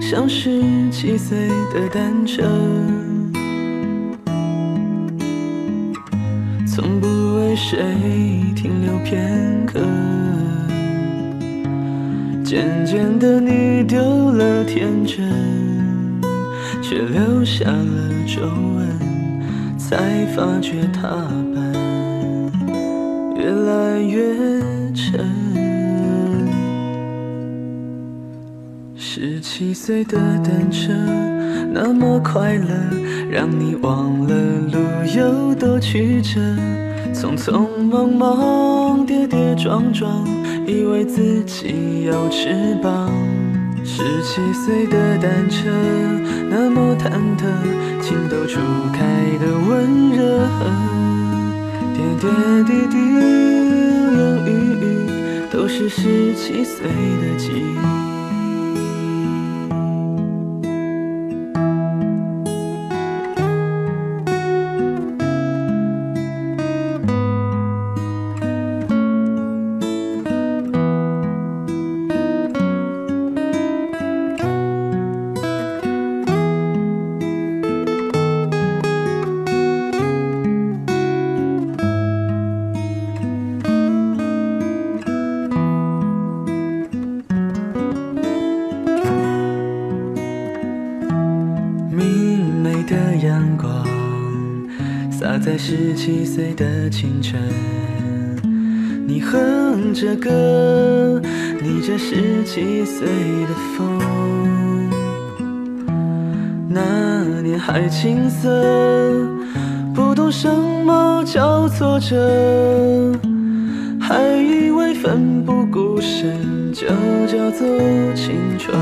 像十七岁的单车，从不为谁停留片刻。渐渐的，你丢了天真，却留下了皱纹，才发觉踏板越来越七岁的单车那么快乐，让你忘了路有多曲折，匆匆忙忙，跌跌撞撞，以为自己有翅膀。十七岁的单车那么忐忑，情窦初开的温热，跌跌滴滴，犹犹豫豫，都是十七岁的记忆。歌，逆着十七岁的风。那年还青涩，不懂什么叫挫折，还以为奋不顾身就叫做青春。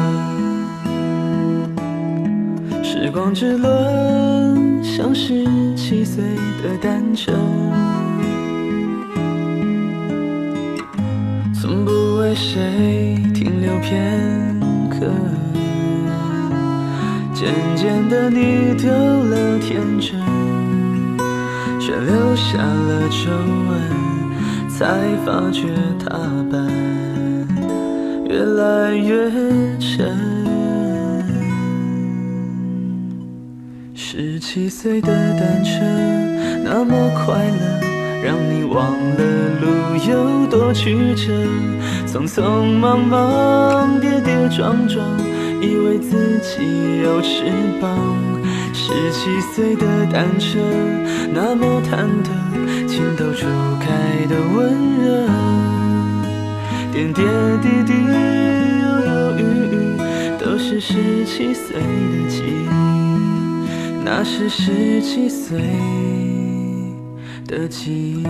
时光之轮像十七岁的单车，为谁停留片刻。渐渐的，你丢了天真，却留下了皱纹，才发觉踏板越来越沉。十七岁的单车那么快乐，让你忘了路有多曲折，匆匆忙忙，跌跌撞撞，以为自己有翅膀。十七岁的单车那么忐忑，情窦初开的温热，点点滴滴，犹犹豫豫，都是十七岁的记忆。那是十七岁的记忆。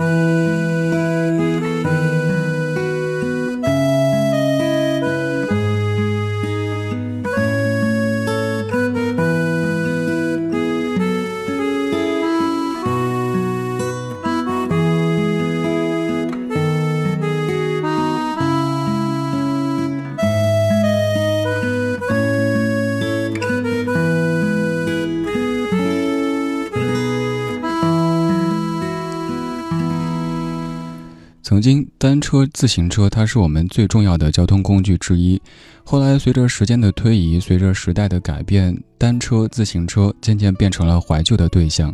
曾经，单车、自行车它是我们最重要的交通工具之一。后来，随着时间的推移，随着时代的改变，单车、自行车渐渐变成了怀旧的对象。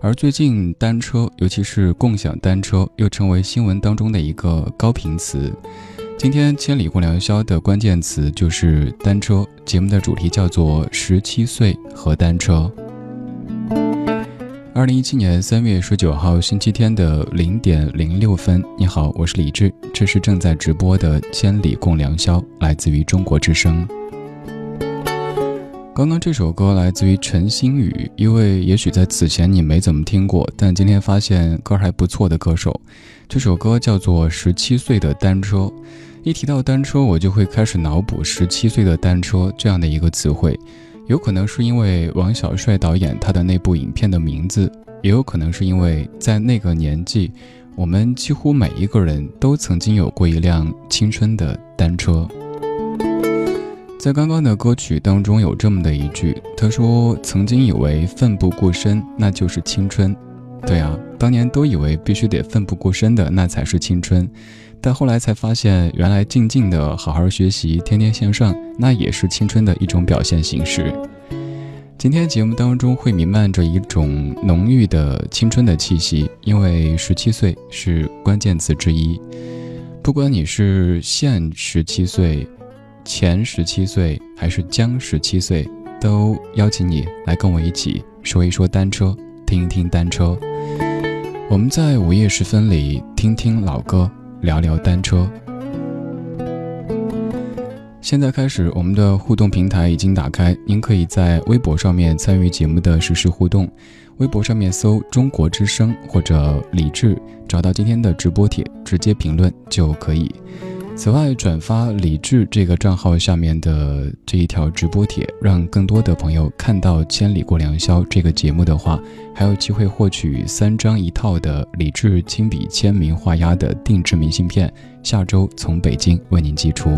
而最近，单车，尤其是共享单车，又成为新闻当中的一个高频词。今天，千里共良宵的关键词就是单车。节目的主题叫做“十七岁和单车”。二零一七年三月十九号星期天的零点零六分，你好，我是李志，这是正在直播的《千里共良宵》，来自于中国之声。刚刚这首歌来自于陈星宇，一位也许在此前你没怎么听过，但今天发现歌还不错的歌手。这首歌叫做《十七岁的单车》，一提到单车，我就会开始脑补“十七岁的单车”这样的一个词汇。有可能是因为王小帅导演他的那部影片的名字，也有可能是因为在那个年纪，我们几乎每一个人都曾经有过一辆青春的单车。在刚刚的歌曲当中有这么的一句，他说：“曾经以为奋不顾身那就是青春，对啊，当年都以为必须得奋不顾身的那才是青春。”但后来才发现，原来静静的好好学习，天天向上，那也是青春的一种表现形式。今天节目当中会弥漫着一种浓郁的青春的气息，因为十七岁是关键词之一。不管你是现十七岁、前十七岁，还是将十七岁，都邀请你来跟我一起说一说单车，听一听单车。我们在午夜时分里听听老歌。聊聊单车。现在开始，我们的互动平台已经打开，您可以在微博上面参与节目的实时互动。微博上面搜“中国之声”或者“李志”，找到今天的直播帖，直接评论就可以。此外，转发李智这个账号下面的这一条直播帖，让更多的朋友看到《千里过良宵》这个节目的话，还有机会获取三张一套的李智亲笔签名画押的定制明信片，下周从北京为您寄出。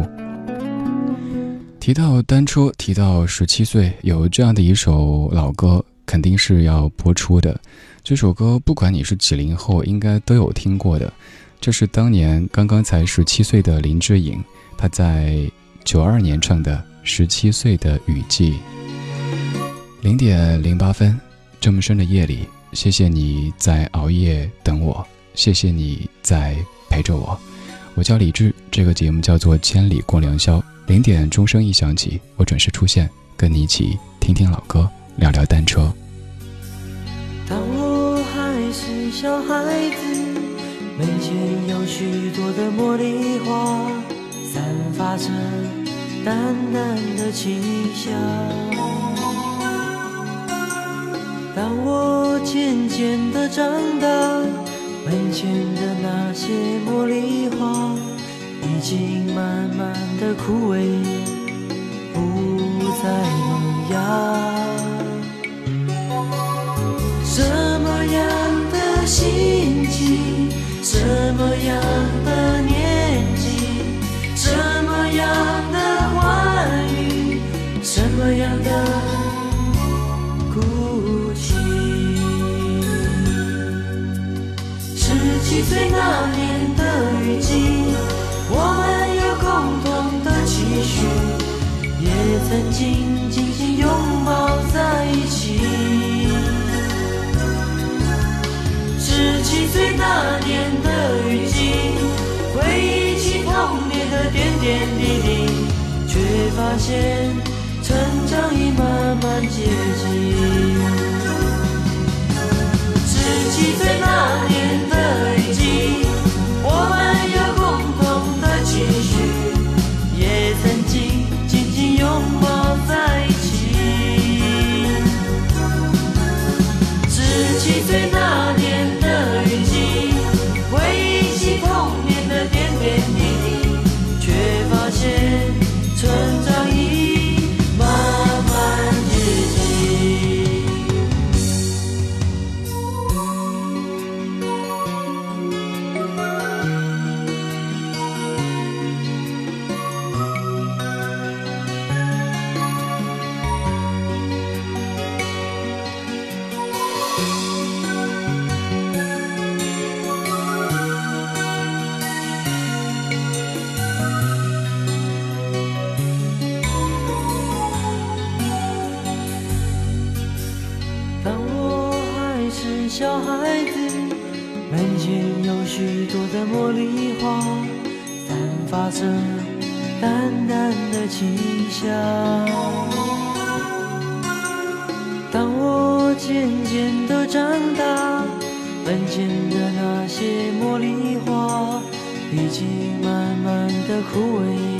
提到单车，提到十七岁，有这样的一首老歌，肯定是要播出的。这首歌，不管你是几零后，应该都有听过的。这是当年刚刚才十七岁的林志颖，他在九二年唱的《十七岁的雨季》。零点零八分，这么深的夜里，谢谢你在熬夜等我，谢谢你在陪着我。我叫李志，这个节目叫做《千里过良宵》。零点钟声一响起，我准时出现，跟你一起听听老歌，聊聊单车。当我还是小孩子。门前有许多的茉莉花，散发着淡淡的清香。当我渐渐的长大，门前的那些茉莉花已经慢慢的枯萎，不再萌芽。什么样的心什么样的年纪，什么样的欢愉，什么样的哭泣？十七岁那年的雨季，我们有共同的期许，也曾经岁那年的雨季，回忆起童年的点点滴滴，却发现成长已慢慢接近。十七岁那年的雨季，茉莉花，散发着淡淡的清香。当我渐渐的长大，门前的那些茉莉花已经慢慢的枯萎，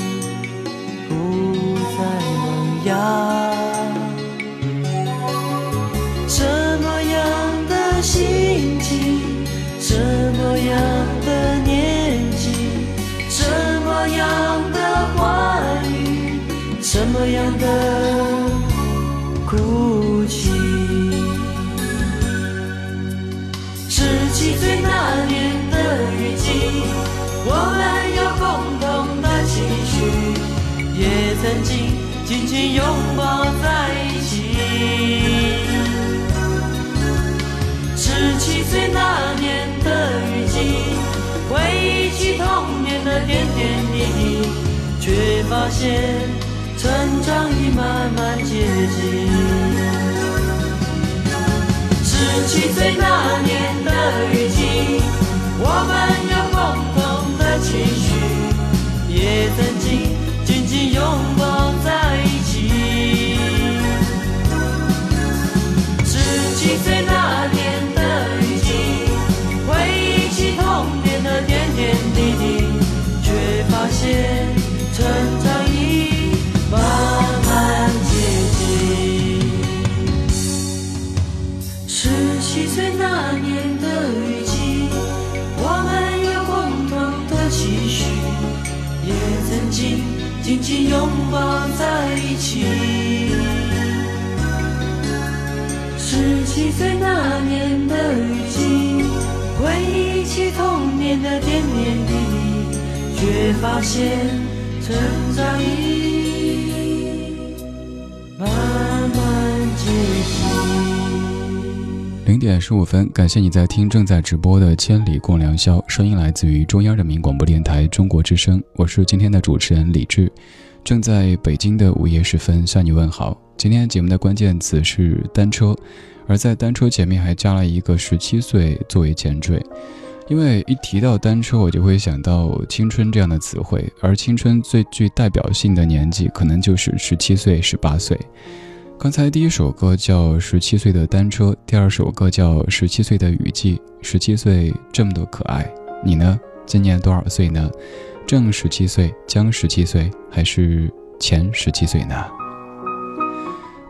这样的哭泣。十七岁那年的雨季，我们有共同的期许，也曾经紧紧拥抱在一起。十七岁那年的雨季，回忆起童年的点点滴滴，却发现长已慢慢接近。十七岁那年的雨季，我们有共同的期许，也曾经紧紧拥抱在一起。十七岁那年。的雨季，回忆起童年的点点滴滴，却发现抱在一起。十七岁那年的雨季，回忆起童年的点点滴滴，却发现。成长已慢慢接近。零点十五分，感谢你在听正在直播的《千里共良宵》，声音来自于中央人民广播电台中国之声，我是今天的主持人李志，正在北京的午夜时分向你问好。今天节目的关键词是单车，而在单车前面还加了一个十七岁作为前缀。因为一提到单车，我就会想到青春这样的词汇，而青春最具代表性的年纪，可能就是十七岁、十八岁。刚才第一首歌叫《十七岁的单车》，第二首歌叫《十七岁的雨季》。十七岁这么多可爱，你呢？今年多少岁呢？正十七岁，将十七岁，还是前十七岁呢？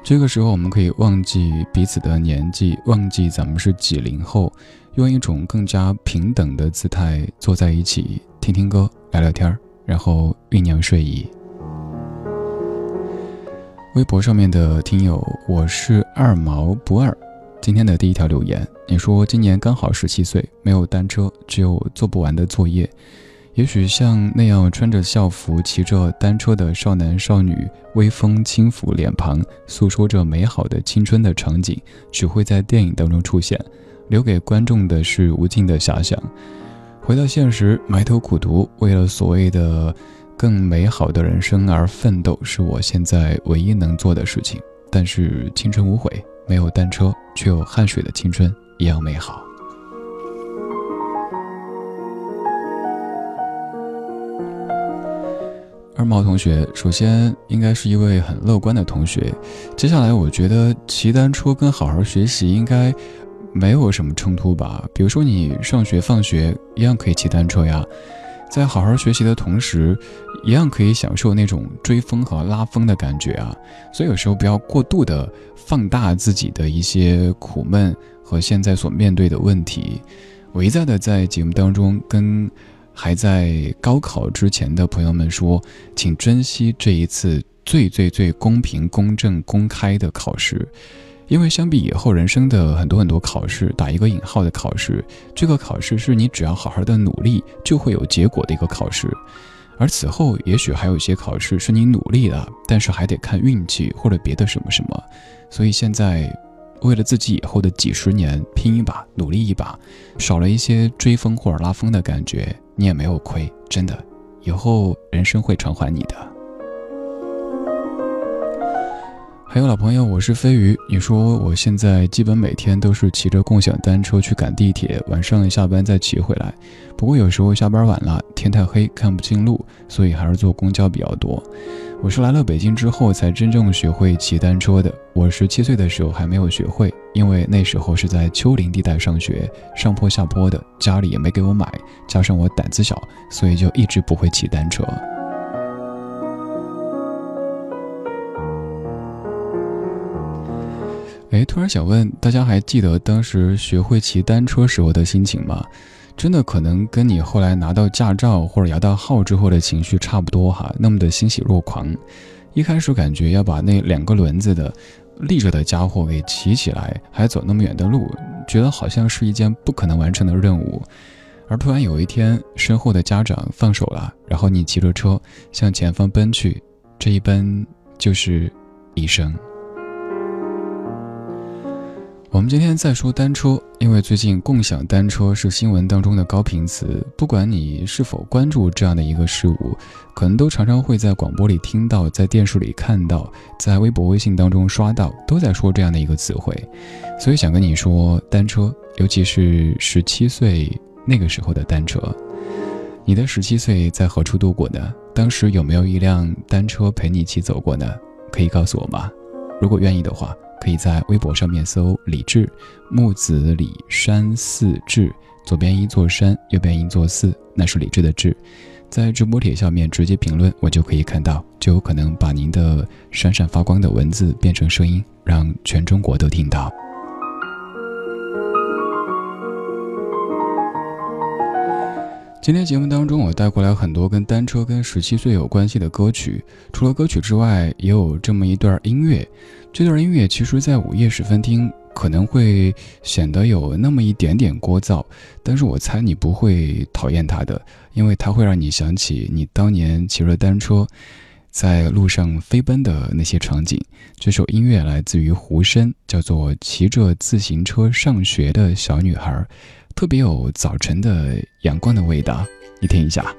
这个时候，我们可以忘记彼此的年纪，忘记咱们是几零后。用一种更加平等的姿态坐在一起，听听歌，聊聊天儿然后酝酿睡意。微博上面的听友，我是二毛不二。今天的第一条留言，你说今年刚好十七岁，没有单车，只有做不完的作业。也许像那样穿着校服、骑着单车的少男少女，微风轻抚脸庞，诉说着美好的青春的场景，只会在电影当中出现。留给观众的是无尽的遐想。回到现实，埋头苦读，为了所谓的更美好的人生而奋斗，是我现在唯一能做的事情。但是青春无悔，没有单车，却有汗水的青春一样美好。二毛同学，首先应该是一位很乐观的同学。接下来，我觉得骑单车跟好好学习应该。没有什么冲突吧？比如说你上学放学一样可以骑单车呀，在好好学习的同时，一样可以享受那种追风和拉风的感觉啊。所以有时候不要过度的放大自己的一些苦闷和现在所面对的问题。我一再的在节目当中跟还在高考之前的朋友们说，请珍惜这一次最最最公平、公正、公开的考试。因为相比以后人生的很多很多考试，打一个引号的考试，这个考试是你只要好好的努力就会有结果的一个考试，而此后也许还有一些考试是你努力了，但是还得看运气或者别的什么什么。所以现在为了自己以后的几十年拼一把，努力一把，少了一些追风或者拉风的感觉，你也没有亏，真的，以后人生会偿还你的。还有老朋友，我是飞鱼。你说我现在基本每天都是骑着共享单车去赶地铁，晚上下班再骑回来。不过有时候下班晚了，天太黑看不清路，所以还是坐公交比较多。我是来了北京之后才真正学会骑单车的。我十七岁的时候还没有学会，因为那时候是在丘陵地带上学，上坡下坡的，家里也没给我买，加上我胆子小，所以就一直不会骑单车。哎，突然想问大家，还记得当时学会骑单车时候的心情吗？真的可能跟你后来拿到驾照或者摇到号之后的情绪差不多哈，那么的欣喜若狂。一开始感觉要把那两个轮子的立着的家伙给骑起来，还走那么远的路，觉得好像是一件不可能完成的任务。而突然有一天，身后的家长放手了，然后你骑着车向前方奔去，这一奔就是一生。我们今天在说单车，因为最近共享单车是新闻当中的高频词。不管你是否关注这样的一个事物，可能都常常会在广播里听到，在电视里看到，在微博、微信当中刷到，都在说这样的一个词汇。所以想跟你说，单车，尤其是十七岁那个时候的单车，你的十七岁在何处度过呢？当时有没有一辆单车陪你一起走过呢？可以告诉我吗？如果愿意的话。可以在微博上面搜“李志木子李山寺志”，左边一座山，右边一座寺，那是李志的志。在直播帖下面直接评论，我就可以看到，就有可能把您的闪闪发光的文字变成声音，让全中国都听到。今天节目当中，我带过来很多跟单车、跟十七岁有关系的歌曲。除了歌曲之外，也有这么一段音乐。这段音乐其实，在午夜时分听可能会显得有那么一点点聒噪，但是我猜你不会讨厌它的，因为它会让你想起你当年骑着单车在路上飞奔的那些场景。这首音乐来自于胡申，叫做《骑着自行车上学的小女孩》，特别有早晨的阳光的味道，你听一下。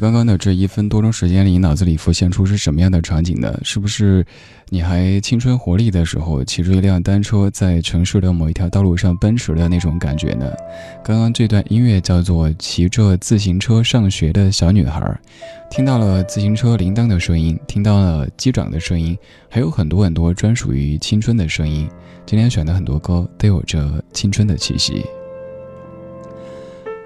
刚刚的这一分多钟时间里，脑子里浮现出是什么样的场景呢？是不是你还青春活力的时候，骑着一辆单车在城市的某一条道路上奔驰的那种感觉呢？刚刚这段音乐叫做《骑着自行车上学的小女孩》，听到了自行车铃铛的声音，听到了机长的声音，还有很多很多专属于青春的声音。今天选的很多歌都有着青春的气息。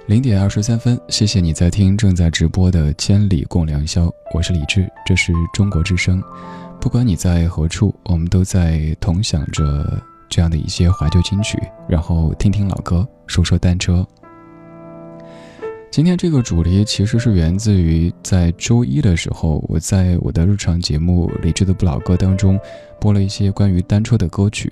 零点二十三分，谢谢你在听正在直播的《千里共良宵》，我是李志，这是中国之声。不管你在何处，我们都在同享着这样的一些怀旧金曲，然后听听老歌，说说单车。今天这个主题其实是源自于在周一的时候，我在我的日常节目《理智的不老歌》当中播了一些关于单车的歌曲，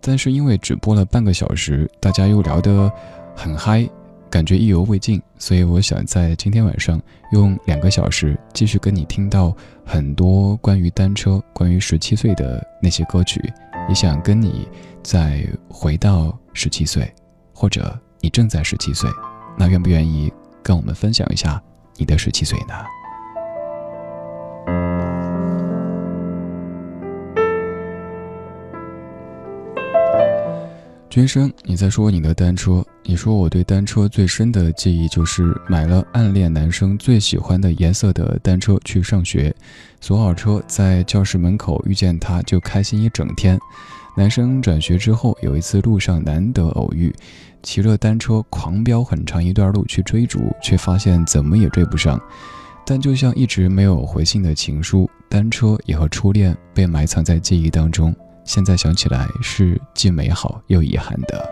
但是因为只播了半个小时，大家又聊得很嗨。感觉意犹未尽，所以我想在今天晚上用两个小时继续跟你听到很多关于单车、关于十七岁的那些歌曲，也想跟你再回到十七岁，或者你正在十七岁，那愿不愿意跟我们分享一下你的十七岁呢？君生，你在说你的单车。你说我对单车最深的记忆就是买了暗恋男生最喜欢的颜色的单车去上学，锁好车在教室门口遇见他就开心一整天。男生转学之后有一次路上难得偶遇，骑着单车狂飙很长一段路去追逐，却发现怎么也追不上。但就像一直没有回信的情书，单车也和初恋被埋藏在记忆当中。现在想起来是既美好又遗憾的。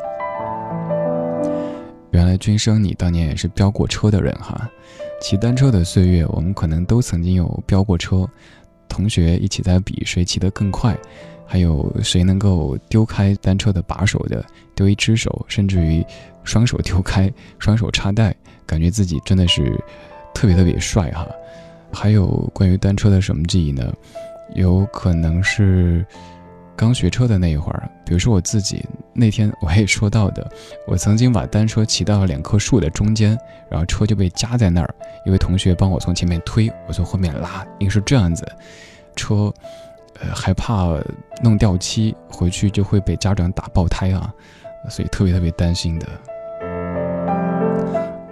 原来君生，你当年也是飙过车的人哈。骑单车的岁月，我们可能都曾经有飙过车，同学一起在比谁骑得更快，还有谁能够丢开单车的把手的，丢一只手，甚至于双手丢开，双手插袋，感觉自己真的是特别特别帅哈。还有关于单车的什么记忆呢？有可能是。刚学车的那一会儿，比如说我自己那天 我也说到的，我曾经把单车骑到了两棵树的中间，然后车就被夹在那儿。一位同学帮我从前面推，我从后面拉，应该是这样子。车，呃，害怕弄掉漆，回去就会被家长打爆胎啊，所以特别特别担心的。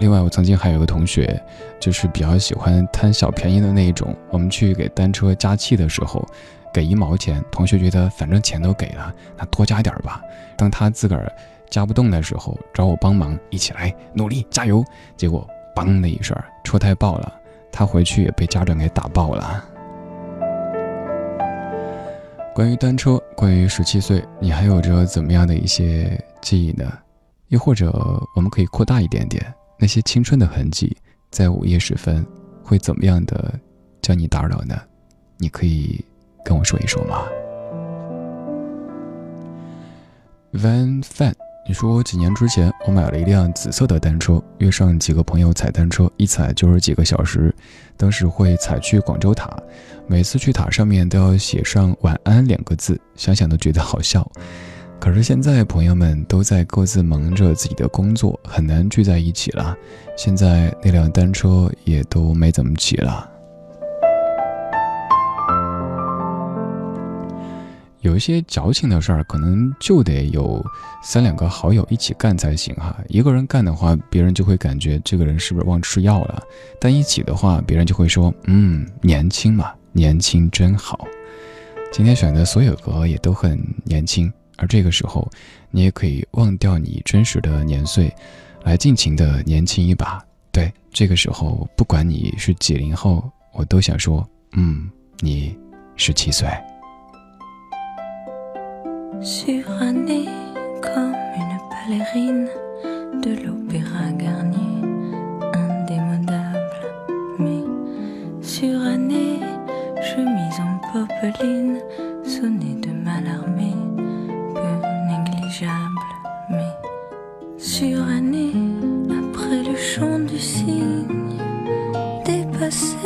另外，我曾经还有个同学，就是比较喜欢贪小便宜的那一种。我们去给单车加气的时候。给一毛钱，同学觉得反正钱都给了，那多加点吧。当他自个儿加不动的时候，找我帮忙，一起来努力加油。结果嘣的一声，车胎爆了，他回去也被家长给打爆了。关于单车，关于十七岁，你还有着怎么样的一些记忆呢？又或者我们可以扩大一点点，那些青春的痕迹，在午夜时分会怎么样的将你打扰呢？你可以。跟我说一说嘛。Van Fan，你说几年之前我买了一辆紫色的单车，约上几个朋友踩单车，一踩就是几个小时。当时会踩去广州塔，每次去塔上面都要写上“晚安”两个字，想想都觉得好笑。可是现在朋友们都在各自忙着自己的工作，很难聚在一起了。现在那辆单车也都没怎么骑了。有一些矫情的事儿，可能就得有三两个好友一起干才行哈。一个人干的话，别人就会感觉这个人是不是忘吃药了；但一起的话，别人就会说：“嗯，年轻嘛，年轻真好。”今天选的所有歌也都很年轻，而这个时候，你也可以忘掉你真实的年岁，来尽情的年轻一把。对，这个时候，不管你是几零后，我都想说：“嗯，你十七岁。” Surannée comme une ballerine de l'opéra Garnier, indémodable, mais surannée, chemise en popeline, sonnée de malarmée, peu négligeable, mais surannée, après le chant du cygne, dépassé,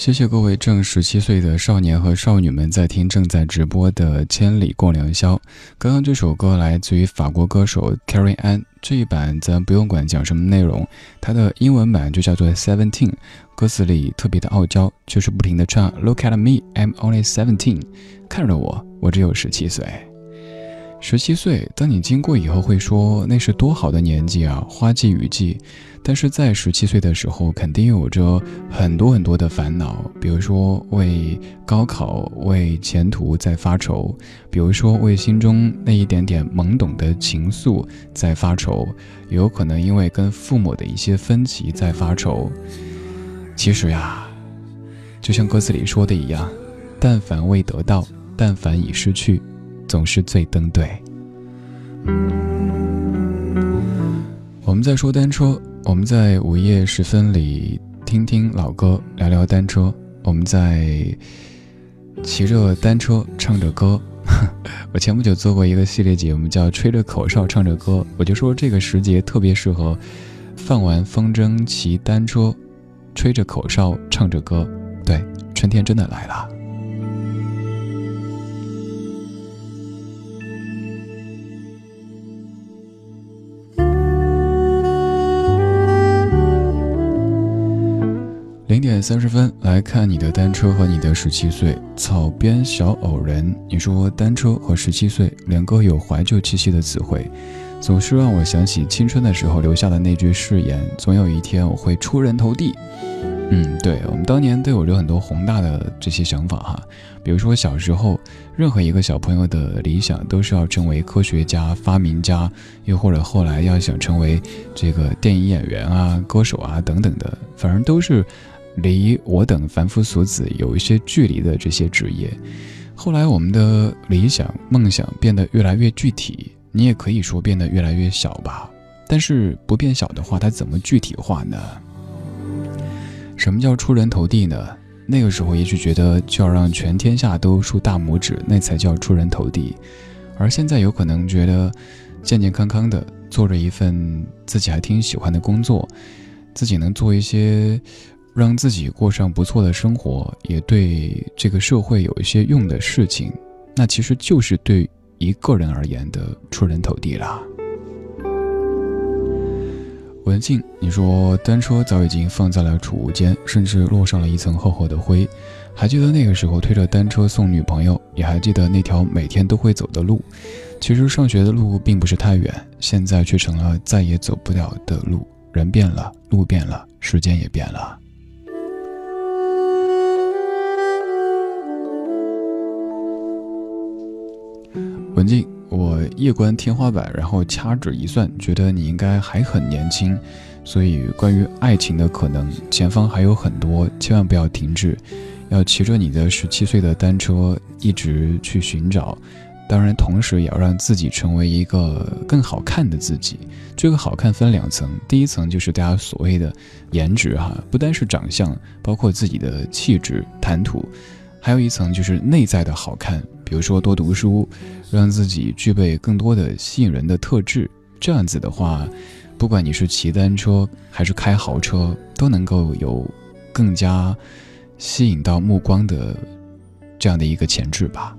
谢谢各位正十七岁的少年和少女们在听正在直播的《千里共良宵》。刚刚这首歌来自于法国歌手 Carrie Ann，这一版咱不用管讲什么内容，它的英文版就叫做 Seventeen，歌词里特别的傲娇，就是不停的唱 Look at me, I'm only seventeen，看着我，我只有十七岁。十七岁，当你经过以后会说那是多好的年纪啊，花季雨季。但是在十七岁的时候，肯定有着很多很多的烦恼，比如说为高考、为前途在发愁，比如说为心中那一点点懵懂的情愫在发愁，有可能因为跟父母的一些分歧在发愁。其实呀，就像歌词里说的一样，但凡未得到，但凡已失去，总是最登对。我们在说单车。我们在午夜时分里听听老歌，聊聊单车。我们在骑着单车唱着歌。我前不久做过一个系列节目，叫“吹着口哨唱着歌”。我就说这个时节特别适合放完风筝骑单车，吹着口哨唱着歌。对，春天真的来了。三十分，来看你的单车和你的十七岁。草编小偶人，你说单车和十七岁两个有怀旧气息的词汇，总是让我想起青春的时候留下的那句誓言：总有一天我会出人头地。嗯，对我们当年都有着很多宏大的这些想法哈，比如说小时候，任何一个小朋友的理想都是要成为科学家、发明家，又或者后来要想成为这个电影演员啊、歌手啊等等的，反正都是。离我等凡夫俗子有一些距离的这些职业，后来我们的理想梦想变得越来越具体，你也可以说变得越来越小吧。但是不变小的话，它怎么具体化呢？什么叫出人头地呢？那个时候也许觉得就要让全天下都竖大拇指，那才叫出人头地。而现在有可能觉得健健康康的做着一份自己还挺喜欢的工作，自己能做一些。让自己过上不错的生活，也对这个社会有一些用的事情，那其实就是对一个人而言的出人头地啦。文静，你说单车早已经放在了储物间，甚至落上了一层厚厚的灰。还记得那个时候推着单车送女朋友，也还记得那条每天都会走的路。其实上学的路并不是太远，现在却成了再也走不了的路。人变了，路变了，时间也变了。文静，我夜观天花板，然后掐指一算，觉得你应该还很年轻，所以关于爱情的可能，前方还有很多，千万不要停滞，要骑着你的十七岁的单车一直去寻找。当然，同时也要让自己成为一个更好看的自己。这个好看分两层，第一层就是大家所谓的颜值哈，不单是长相，包括自己的气质、谈吐，还有一层就是内在的好看。比如说多读书，让自己具备更多的吸引人的特质，这样子的话，不管你是骑单车还是开豪车，都能够有更加吸引到目光的这样的一个潜质吧。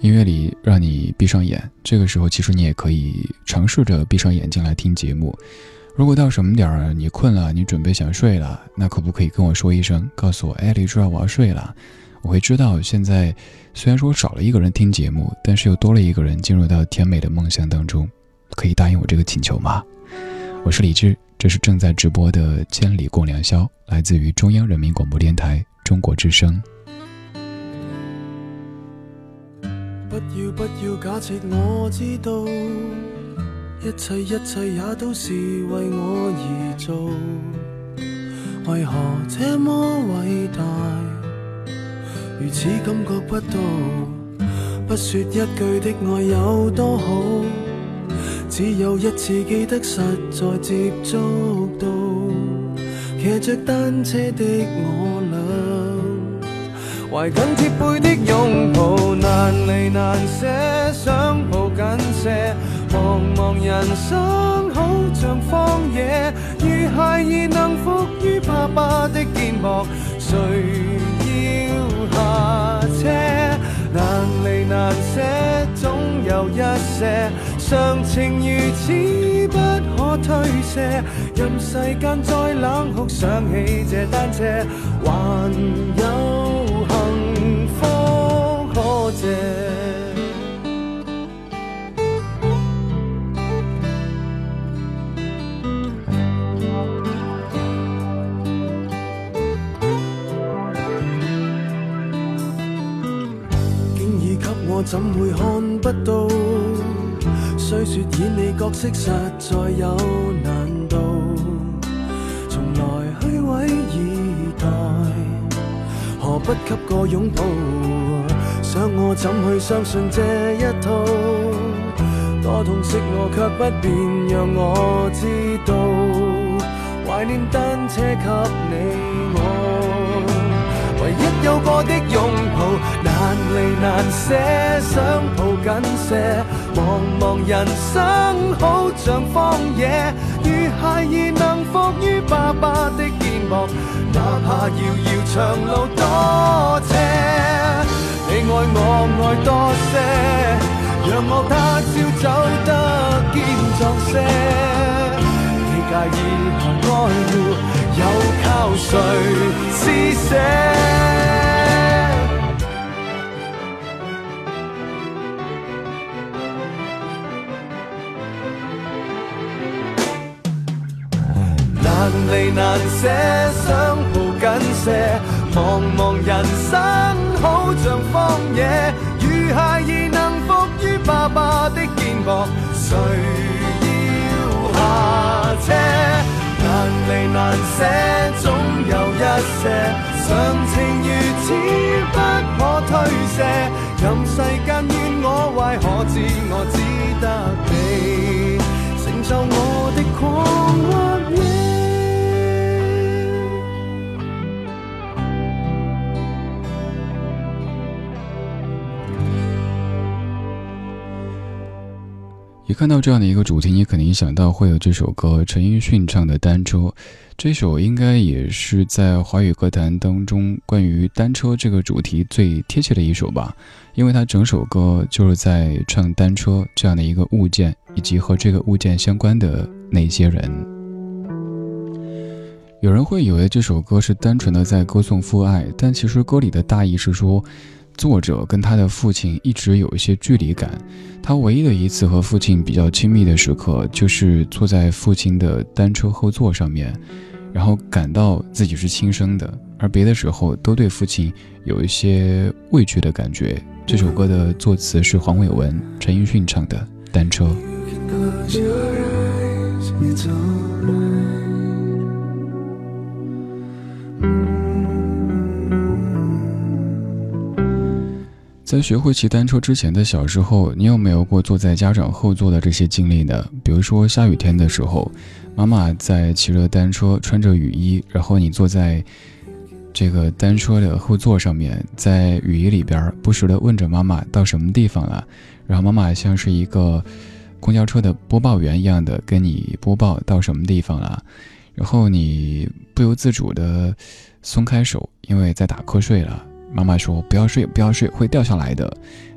音乐里让你闭上眼，这个时候其实你也可以尝试着闭上眼睛来听节目。如果到什么点儿你困了，你准备想睡了，那可不可以跟我说一声，告诉我，哎，李志，我要睡了。我会知道，现在虽然说少了一个人听节目，但是又多了一个人进入到甜美的梦乡当中。可以答应我这个请求吗？我是李志，这是正在直播的《千里共良宵》，来自于中央人民广播电台中国之声。不要不要假设我知道，一切一切也都是为我而做，为何这么伟大？如此感觉不到，不说一句的爱有多好，只有一次记得实在接触到，骑着单车的我俩，怀紧贴背的拥抱，难离难舍，想抱紧些。茫茫人生好像荒野，如孩儿能伏于爸爸的肩膊，谁要下车？难离难舍，总有一些常情如此不可推卸。任世间再冷酷，想起这单车，还有怎會看不到？雖說演你角色實在有難度，從來虛位以待，何不給個擁抱？想我怎去相信這一套？多痛惜我，卻不便讓我知道，懷念單車給你我。唯一有過的擁抱，難離難捨，想抱緊些。茫茫人生好像荒野，如孩兒能伏於爸爸的肩膊，哪怕遙遙長路多斜。你愛我愛多些，讓我他朝走得堅壯些。你介意和愛護，又靠誰施舍？離難捨，想抱緊些。茫茫人生好像荒野，如孩兒能伏於爸爸的肩膊，誰要下車？難離難舍，總有一些常情如此不可推卸。任世間怨我坏，可知我只得你成就我的狂一看到这样的一个主题，你肯定想到会有这首歌陈奕迅唱的《单车》，这首应该也是在华语歌坛当中关于单车这个主题最贴切的一首吧，因为它整首歌就是在唱单车这样的一个物件，以及和这个物件相关的那些人。有人会以为这首歌是单纯的在歌颂父爱，但其实歌里的大意是说。作者跟他的父亲一直有一些距离感，他唯一的一次和父亲比较亲密的时刻，就是坐在父亲的单车后座上面，然后感到自己是亲生的，而别的时候都对父亲有一些畏惧的感觉。这首歌的作词是黄伟文、陈奕迅唱的《单车》。在学会骑单车之前的小时候，你有没有过坐在家长后座的这些经历呢？比如说下雨天的时候，妈妈在骑着单车，穿着雨衣，然后你坐在这个单车的后座上面，在雨衣里边不时的问着妈妈到什么地方了，然后妈妈像是一个公交车的播报员一样的跟你播报到什么地方了，然后你不由自主的松开手，因为在打瞌睡了。妈妈说：“不要睡，不要睡，会掉下来的。”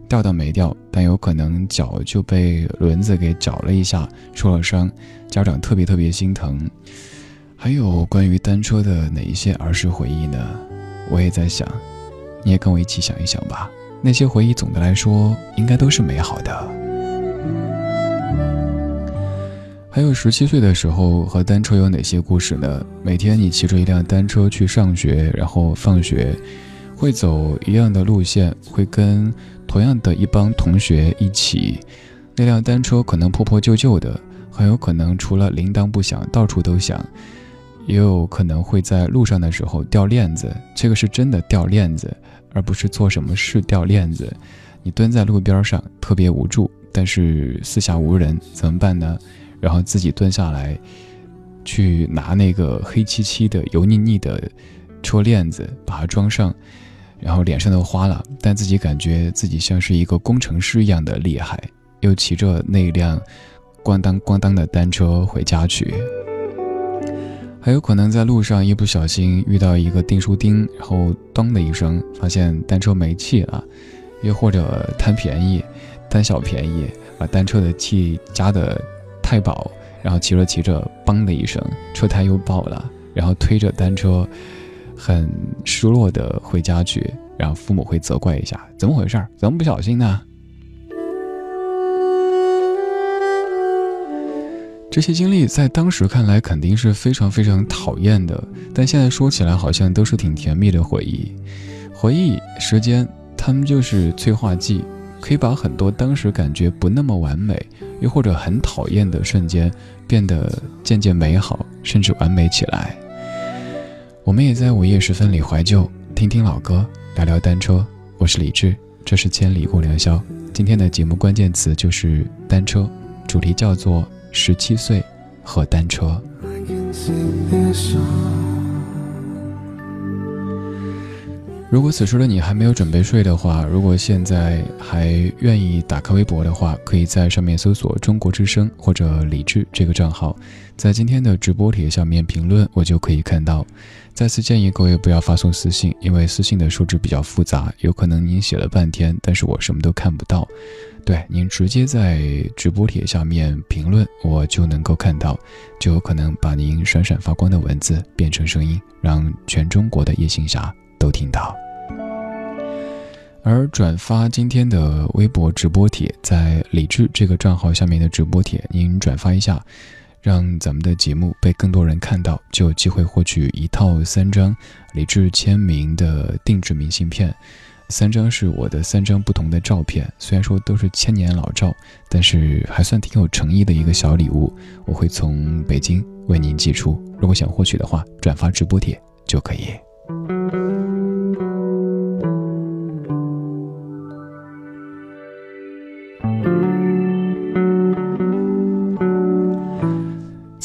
掉倒没掉，但有可能脚就被轮子给绞了一下，受了伤，家长特别特别心疼。还有关于单车的哪一些儿时回忆呢？我也在想，你也跟我一起想一想吧。那些回忆总的来说应该都是美好的。还有十七岁的时候和单车有哪些故事呢？每天你骑着一辆单车去上学，然后放学，会走一样的路线，会跟同样的一帮同学一起。那辆单车可能破破旧旧的，很有可能除了铃铛不响，到处都响。也有可能会在路上的时候掉链子，这个是真的掉链子，而不是做什么事掉链子。你蹲在路边上特别无助，但是四下无人，怎么办呢？然后自己蹲下来，去拿那个黑漆漆的、油腻腻的车链子，把它装上，然后脸上都花了，但自己感觉自己像是一个工程师一样的厉害，又骑着那辆咣当咣当的单车回家去。还有可能在路上一不小心遇到一个订书钉，然后咚的一声，发现单车没气了；又或者贪便宜，贪小便宜，把单车的气加的太饱，然后骑着骑着，嘣的一声，车胎又爆了，然后推着单车，很失落的回家去，然后父母会责怪一下：怎么回事儿？怎么不小心呢？这些经历在当时看来肯定是非常非常讨厌的，但现在说起来好像都是挺甜蜜的回忆。回忆时间，它们就是催化剂，可以把很多当时感觉不那么完美，又或者很讨厌的瞬间，变得渐渐美好，甚至完美起来。我们也在午夜时分里怀旧，听听老歌，聊聊单车。我是李志，这是千里共良宵。今天的节目关键词就是单车，主题叫做。十七岁和单车。如果此时的你还没有准备睡的话，如果现在还愿意打开微博的话，可以在上面搜索“中国之声”或者“李智”这个账号，在今天的直播帖下面评论，我就可以看到。再次建议各位不要发送私信，因为私信的数字比较复杂，有可能您写了半天，但是我什么都看不到。对，您直接在直播帖下面评论，我就能够看到，就有可能把您闪闪发光的文字变成声音，让全中国的夜行侠都听到。而转发今天的微博直播帖，在李智这个账号下面的直播帖，您转发一下。让咱们的节目被更多人看到，就有机会获取一套三张李志签名的定制明信片。三张是我的三张不同的照片，虽然说都是千年老照，但是还算挺有诚意的一个小礼物。我会从北京为您寄出，如果想获取的话，转发直播帖就可以。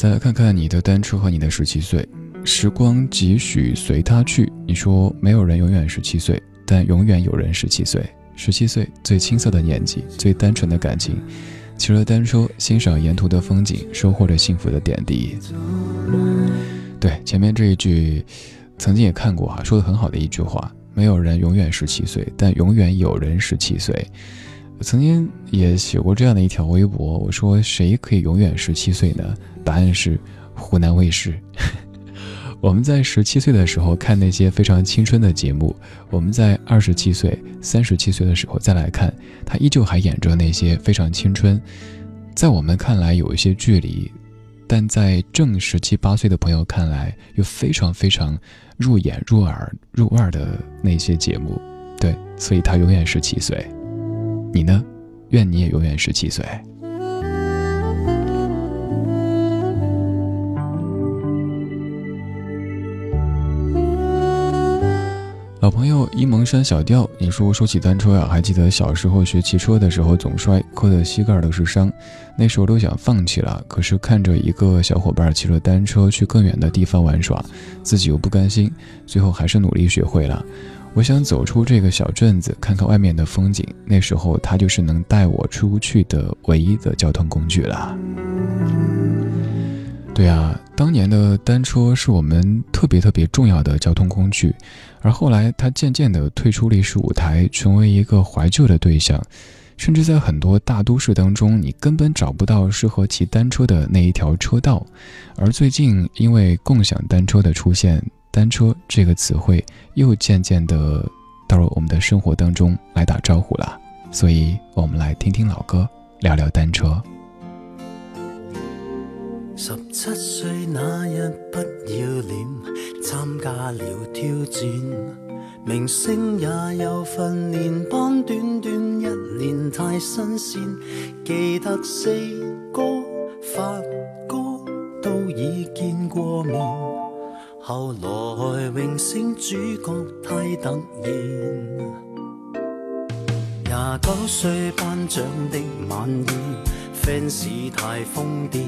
再来看看你的单车和你的十七岁，时光几许随他去。你说没有人永远十七岁，但永远有人十七岁。十七岁最青涩的年纪，最单纯的感情，骑着单车欣赏沿途的风景，收获着幸福的点滴。对，前面这一句，曾经也看过哈，说的很好的一句话：没有人永远十七岁，但永远有人十七岁。我曾经也写过这样的一条微博，我说谁可以永远十七岁呢？答案是湖南卫视。我们在十七岁的时候看那些非常青春的节目，我们在二十七岁、三十七岁的时候再来看，他依旧还演着那些非常青春。在我们看来有一些距离，但在正十七八岁的朋友看来又非常非常入眼、入耳、入味的那些节目。对，所以他永远十七岁。你呢？愿你也永远十七岁。老朋友沂蒙山小调，你说说起单车呀，还记得小时候学骑车的时候总摔，磕的膝盖都是伤，那时候都想放弃了。可是看着一个小伙伴骑着单车去更远的地方玩耍，自己又不甘心，最后还是努力学会了。我想走出这个小镇子，看看外面的风景。那时候，它就是能带我出去的唯一的交通工具了。对啊，当年的单车是我们特别特别重要的交通工具，而后来它渐渐地退出历史舞台，成为一个怀旧的对象，甚至在很多大都市当中，你根本找不到适合骑单车的那一条车道。而最近，因为共享单车的出现，单车这个词汇又渐渐地到了我们的生活当中来打招呼了。所以，我们来听听老歌，聊聊单车。十七岁那日不要脸，参加了挑战，明星也有训练班，短短一年太新鲜。记得四哥、发哥都已见过面，后来荣升主角太突然。廿九岁颁奖的晚宴，fans 太疯癫。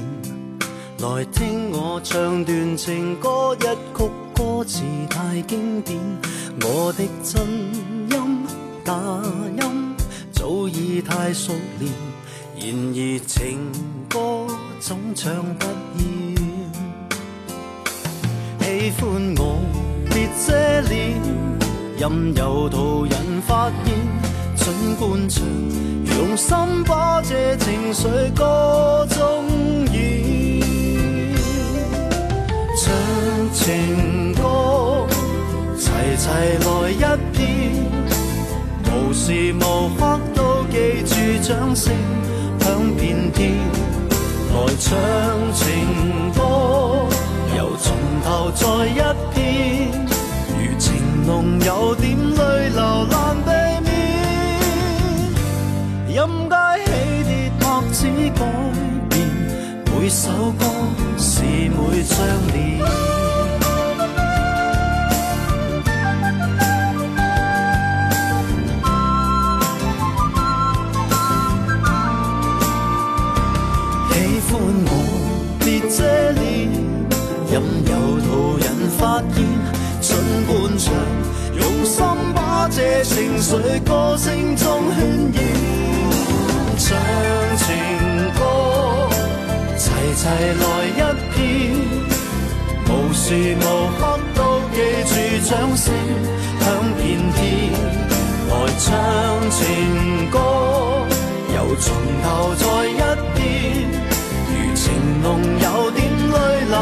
来听我唱段情歌，一曲歌词太经典。我的真音假音早已太熟练，然而情歌总唱不。喜欢我别遮脸，任由途人发现。尽管唱，用心把这情绪歌中演。唱情歌，齐齐来一遍，无时无刻都记住掌声响遍天。来唱情歌，头再一遍，如情浓有点泪流难避免，音阶起跌拍子改变，每首歌。是每张脸，喜欢我别遮脸，发现。尽管唱，用心把这情绪歌声中渲染，唱情歌。齐齐来一遍，无时无刻都记住掌声响遍天。来唱情歌，又从头再一遍，如情浓有点泪流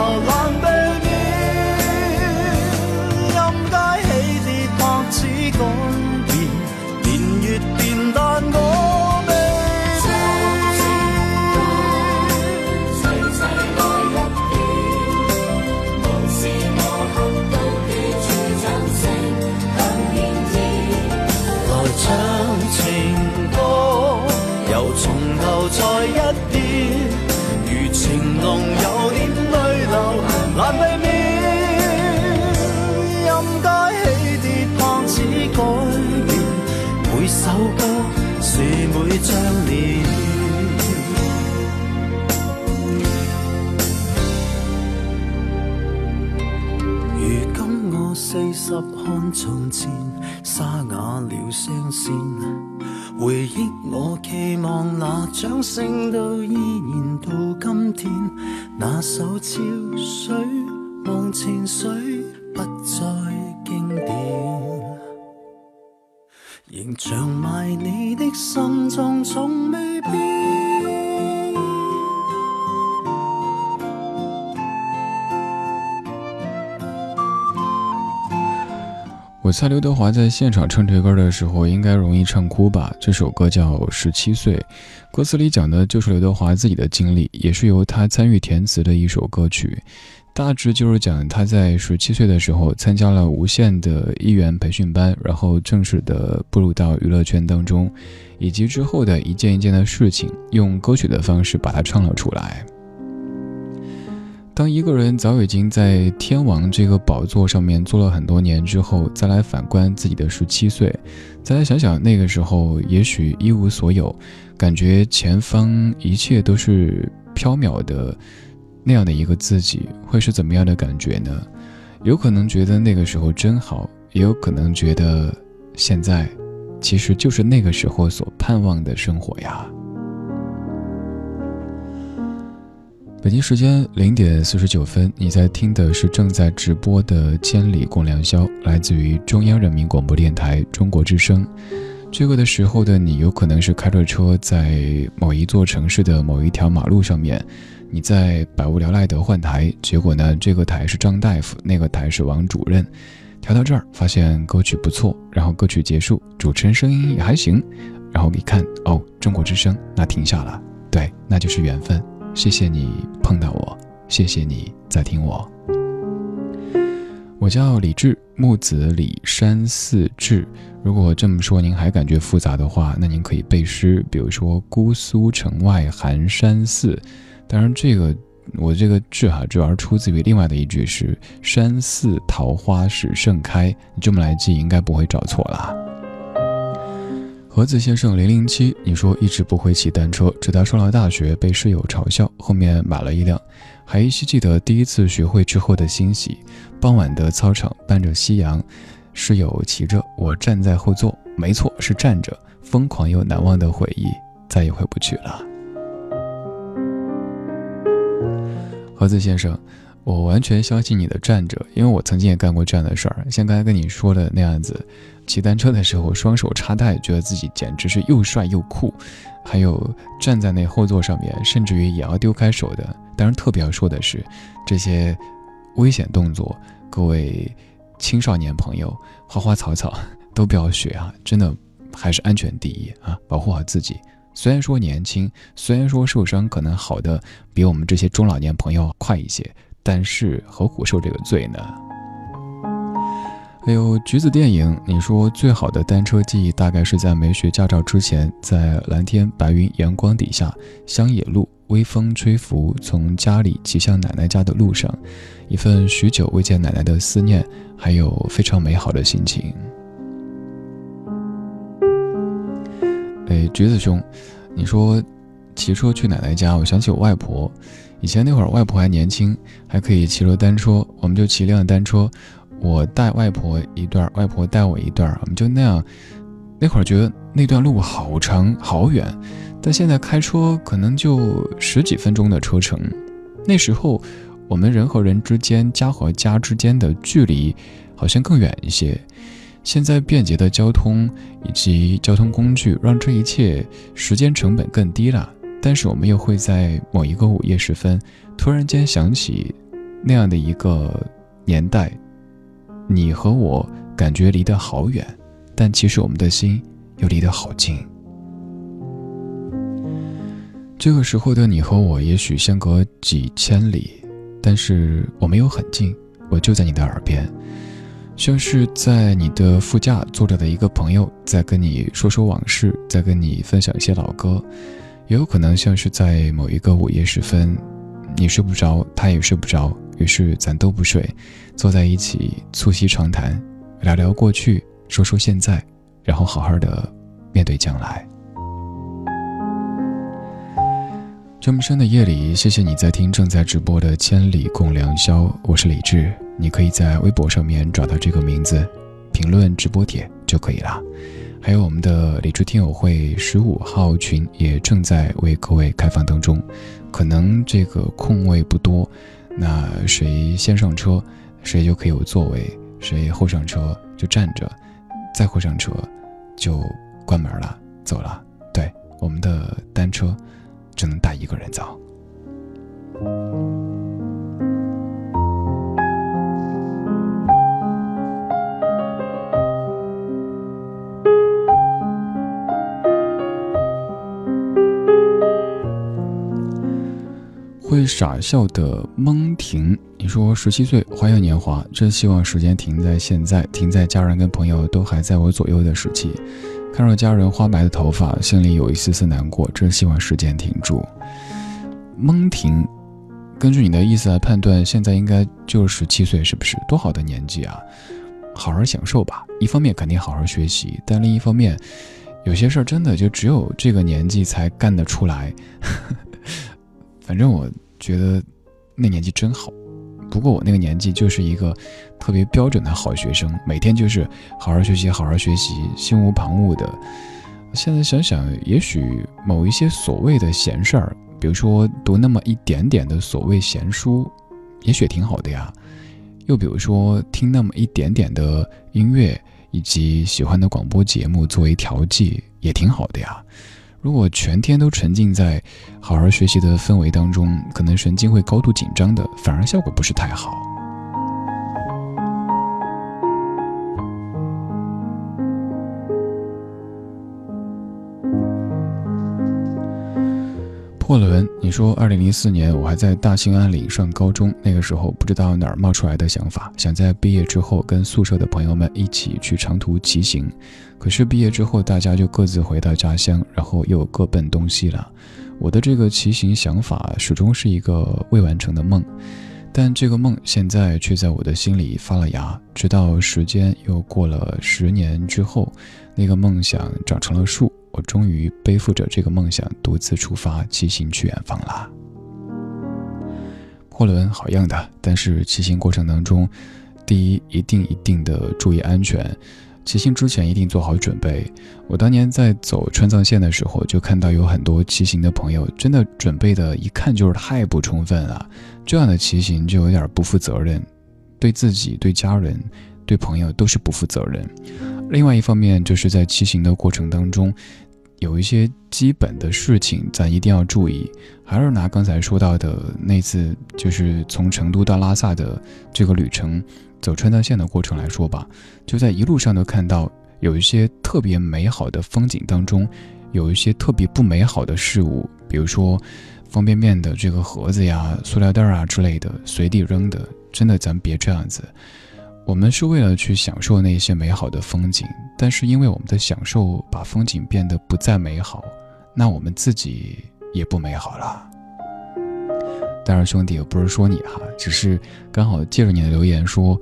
从前，沙哑了声线。回忆我期望那掌声都依然到今天，那首潮水忘情水不再经典，仍像埋你的心中从未变。我猜刘德华在现场唱这歌的时候，应该容易唱哭吧？这首歌叫《十七岁》，歌词里讲的就是刘德华自己的经历，也是由他参与填词的一首歌曲。大致就是讲他在十七岁的时候参加了无线的艺员培训班，然后正式的步入到娱乐圈当中，以及之后的一件一件的事情，用歌曲的方式把它唱了出来。当一个人早已经在天王这个宝座上面坐了很多年之后，再来反观自己的十七岁，再来想想那个时候，也许一无所有，感觉前方一切都是缥缈的，那样的一个自己，会是怎么样的感觉呢？有可能觉得那个时候真好，也有可能觉得现在，其实就是那个时候所盼望的生活呀。北京时间零点四十九分，你在听的是正在直播的《千里共良宵》，来自于中央人民广播电台中国之声。这个的时候的你，有可能是开着车在某一座城市的某一条马路上面，你在百无聊赖的换台，结果呢，这个台是张大夫，那个台是王主任。调到这儿，发现歌曲不错，然后歌曲结束，主持人声音也还行，然后一看，哦，中国之声，那停下了，对，那就是缘分。谢谢你碰到我，谢谢你在听我。我叫李志，木子李山寺志。如果这么说您还感觉复杂的话，那您可以背诗，比如说“姑苏城外寒山寺”。当然，这个我这个志哈，主要是出自于另外的一句诗：“山寺桃花始盛开。”你这么来记，应该不会找错了。盒子先生零零七，你说一直不会骑单车，直到上了大学被室友嘲笑，后面买了一辆，还依稀记得第一次学会之后的欣喜。傍晚的操场伴着夕阳，室友骑着，我站在后座，没错是站着，疯狂又难忘的回忆再也回不去了。盒子先生。我完全相信你的站着，因为我曾经也干过这样的事儿。像刚才跟你说的那样子，骑单车的时候双手插袋，觉得自己简直是又帅又酷。还有站在那后座上面，甚至于也要丢开手的。当然，特别要说的是，这些危险动作，各位青少年朋友，花花草草都不要学啊！真的，还是安全第一啊，保护好自己。虽然说年轻，虽然说受伤可能好的比我们这些中老年朋友快一些。但是何苦受这个罪呢？还有橘子电影，你说最好的单车记忆大概是在没学驾照之前，在蓝天白云阳光底下，乡野路微风吹拂，从家里骑向奶奶家的路上，一份许久未见奶奶的思念，还有非常美好的心情。哎，橘子兄，你说骑车去奶奶家，我想起我外婆。以前那会儿，外婆还年轻，还可以骑着单车，我们就骑辆单车，我带外婆一段，外婆带我一段，我们就那样。那会儿觉得那段路好长好远，但现在开车可能就十几分钟的车程。那时候，我们人和人之间、家和家之间的距离好像更远一些。现在便捷的交通以及交通工具，让这一切时间成本更低了。但是我们又会在某一个午夜时分，突然间想起那样的一个年代，你和我感觉离得好远，但其实我们的心又离得好近。这个时候的你和我也许相隔几千里，但是我没有很近，我就在你的耳边，像是在你的副驾坐着的一个朋友，在跟你说说往事，在跟你分享一些老歌。也有可能像是在某一个午夜时分，你睡不着，他也睡不着，于是咱都不睡，坐在一起促膝长谈，聊聊过去，说说现在，然后好好的面对将来。这么深的夜里，谢谢你在听正在直播的《千里共良宵》，我是李志，你可以在微博上面找到这个名字，评论直播帖就可以了。还有我们的理智听友会十五号群也正在为各位开放当中，可能这个空位不多，那谁先上车，谁就可以有座位；谁后上车就站着，再后上车就关门了，走了。对，我们的单车只能带一个人走。会傻笑的蒙婷，你说十七岁花样年华，真希望时间停在现在，停在家人跟朋友都还在我左右的时期。看着家人花白的头发，心里有一丝丝难过，真希望时间停住。蒙婷，根据你的意思来判断，现在应该就是十七岁，是不是？多好的年纪啊！好好享受吧。一方面肯定好好学习，但另一方面，有些事儿真的就只有这个年纪才干得出来呵。反正我觉得那年纪真好，不过我那个年纪就是一个特别标准的好学生，每天就是好好学习，好好学习，心无旁骛的。现在想想，也许某一些所谓的闲事儿，比如说读那么一点点的所谓闲书，也许挺好的呀。又比如说听那么一点点的音乐，以及喜欢的广播节目作为调剂，也挺好的呀。如果全天都沉浸在好好学习的氛围当中，可能神经会高度紧张的，反而效果不是太好。霍伦，你说二零零四年我还在大兴安岭上高中，那个时候不知道哪儿冒出来的想法，想在毕业之后跟宿舍的朋友们一起去长途骑行。可是毕业之后大家就各自回到家乡，然后又各奔东西了。我的这个骑行想法始终是一个未完成的梦，但这个梦现在却在我的心里发了芽。直到时间又过了十年之后，那个梦想长成了树。我终于背负着这个梦想，独自出发骑行去远方啦。货轮好样的，但是骑行过程当中，第一一定一定的注意安全，骑行之前一定做好准备。我当年在走川藏线的时候，就看到有很多骑行的朋友，真的准备的一看就是太不充分了。这样的骑行就有点不负责任，对自己、对家人、对朋友都是不负责任。另外一方面，就是在骑行的过程当中。有一些基本的事情，咱一定要注意。还是拿刚才说到的那次，就是从成都到拉萨的这个旅程，走川藏线的过程来说吧。就在一路上都看到有一些特别美好的风景当中，有一些特别不美好的事物，比如说方便面的这个盒子呀、塑料袋啊之类的随地扔的，真的咱别这样子。我们是为了去享受那些美好的风景，但是因为我们的享受把风景变得不再美好，那我们自己也不美好了。当然，兄弟，我不是说你哈，只是刚好借着你的留言说，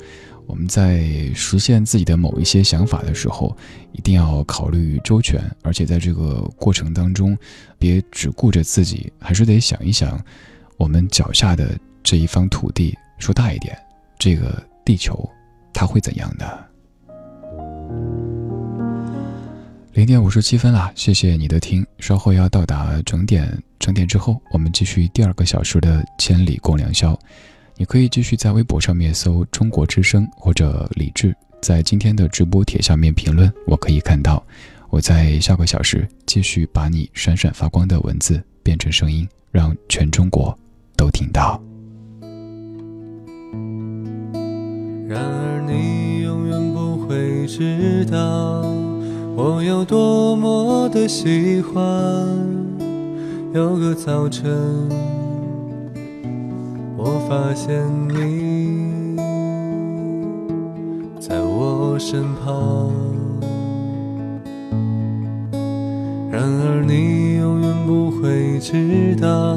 我们在实现自己的某一些想法的时候，一定要考虑周全，而且在这个过程当中，别只顾着自己，还是得想一想，我们脚下的这一方土地，说大一点，这个地球。他会怎样的？零点五十七分了，谢谢你的听。稍后要到达整点，整点之后，我们继续第二个小时的千里共良宵。你可以继续在微博上面搜“中国之声”或者“李志”，在今天的直播帖下面评论，我可以看到。我在下个小时继续把你闪闪发光的文字变成声音，让全中国都听到。然而你知道，我有多么的喜欢。有个早晨，我发现你在我身旁。然而你永远不会知道，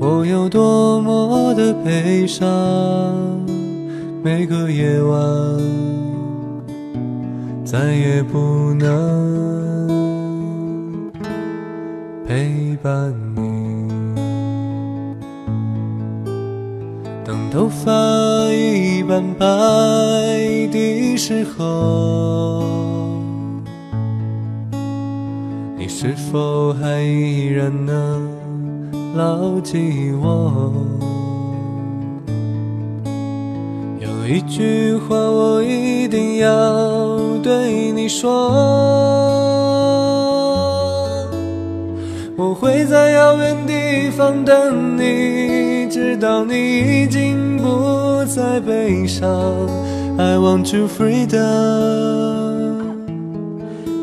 我有多么的悲伤。每个夜晚，再也不能陪伴你。当头发已斑白的时候，你是否还依然能牢记我？有一句话，我一定要对你说。我会在遥远地方等你，直到你已经不再悲伤。I want to freedom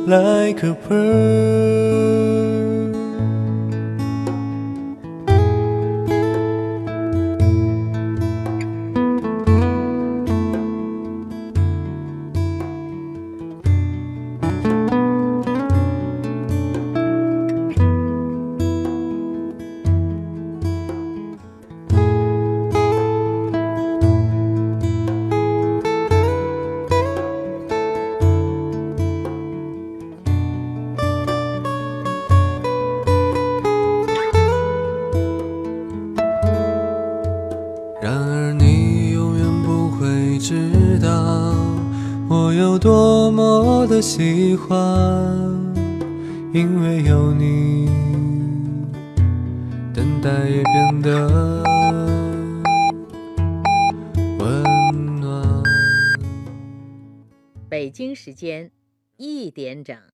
like a bird。间一点整。